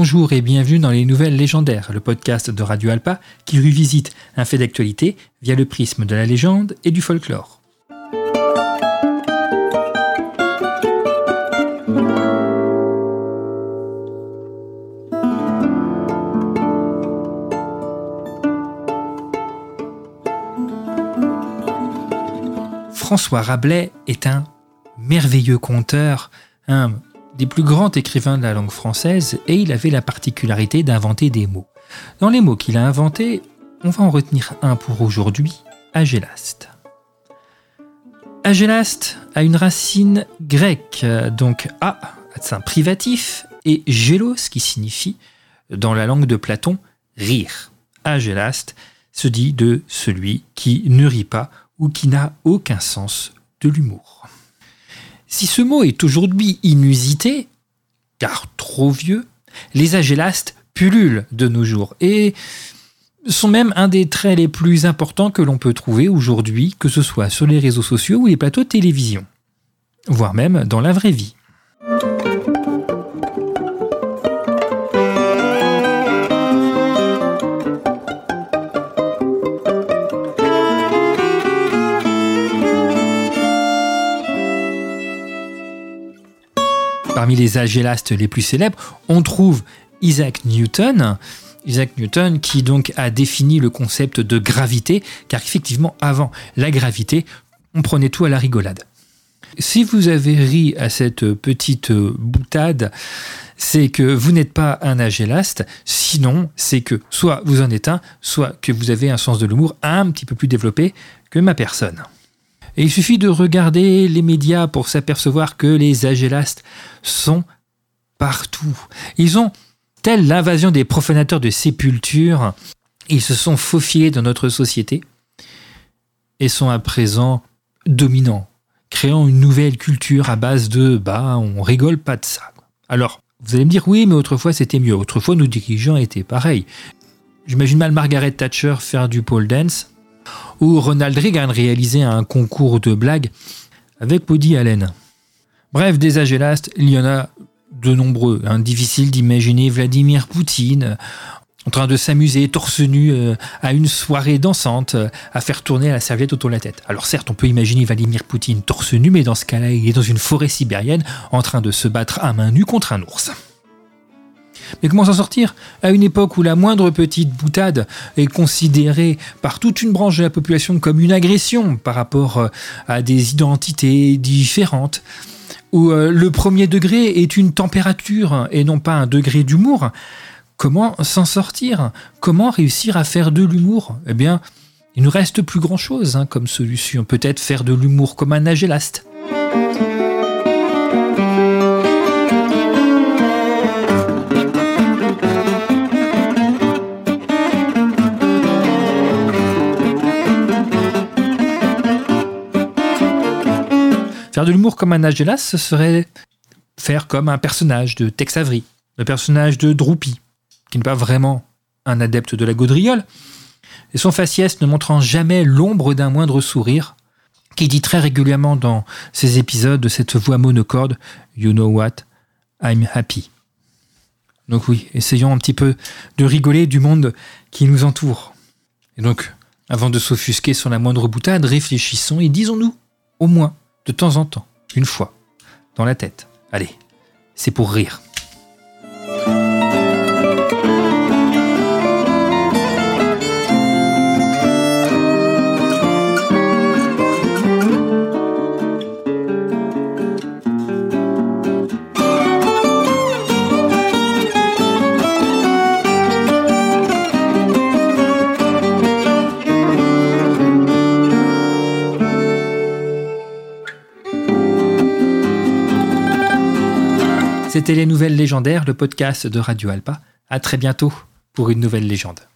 Bonjour et bienvenue dans les Nouvelles Légendaires, le podcast de Radio Alpa qui revisite un fait d'actualité via le prisme de la légende et du folklore. François Rabelais est un merveilleux conteur, un des plus grands écrivains de la langue française, et il avait la particularité d'inventer des mots. Dans les mots qu'il a inventés, on va en retenir un pour aujourd'hui, agélaste. Agélaste a une racine grecque, donc a, un privatif, et gélos, qui signifie, dans la langue de Platon, rire. Agélaste se dit de celui qui ne rit pas ou qui n'a aucun sens de l'humour. Si ce mot est aujourd'hui inusité, car trop vieux, les agélastes pullulent de nos jours et sont même un des traits les plus importants que l'on peut trouver aujourd'hui, que ce soit sur les réseaux sociaux ou les plateaux de télévision, voire même dans la vraie vie. Parmi les agélastes les plus célèbres, on trouve Isaac Newton. Isaac Newton qui donc a défini le concept de gravité, car effectivement avant la gravité, on prenait tout à la rigolade. Si vous avez ri à cette petite boutade, c'est que vous n'êtes pas un agélaste, sinon c'est que soit vous en êtes un, soit que vous avez un sens de l'humour un petit peu plus développé que ma personne. Et il suffit de regarder les médias pour s'apercevoir que les agélastes sont partout. Ils ont, telle l'invasion des profanateurs de sépultures, ils se sont faufilés dans notre société et sont à présent dominants, créant une nouvelle culture à base de bah on rigole pas de ça. Alors, vous allez me dire oui, mais autrefois c'était mieux. Autrefois nos dirigeants étaient pareils. J'imagine mal Margaret Thatcher faire du pole dance où Ronald Reagan réalisait un concours de blagues avec Woody Allen. Bref, des agélastes, il y en a de nombreux. Hein. Difficile d'imaginer Vladimir Poutine en train de s'amuser torse nu euh, à une soirée dansante, euh, à faire tourner la serviette autour de la tête. Alors certes, on peut imaginer Vladimir Poutine torse nu, mais dans ce cas-là, il est dans une forêt sibérienne en train de se battre à main nue contre un ours. Mais comment s'en sortir? À une époque où la moindre petite boutade est considérée par toute une branche de la population comme une agression par rapport euh, à des identités différentes, où euh, le premier degré est une température et non pas un degré d'humour, comment s'en sortir? Comment réussir à faire de l'humour? Eh bien, il ne reste plus grand-chose hein, comme solution. Peut-être faire de l'humour comme un agélaste. Faire de l'humour comme un Agélas, ce serait faire comme un personnage de Tex Avery, le personnage de Droopy, qui n'est pas vraiment un adepte de la gaudriole, et son faciès ne montrant jamais l'ombre d'un moindre sourire, qui dit très régulièrement dans ses épisodes de cette voix monocorde You know what? I'm happy. Donc oui, essayons un petit peu de rigoler du monde qui nous entoure. Et donc, avant de s'offusquer sur la moindre boutade, réfléchissons et disons-nous, au moins, de temps en temps, une fois, dans la tête. Allez, c'est pour rire. C'était les nouvelles légendaires, le podcast de Radio Alpa. À très bientôt pour une nouvelle légende.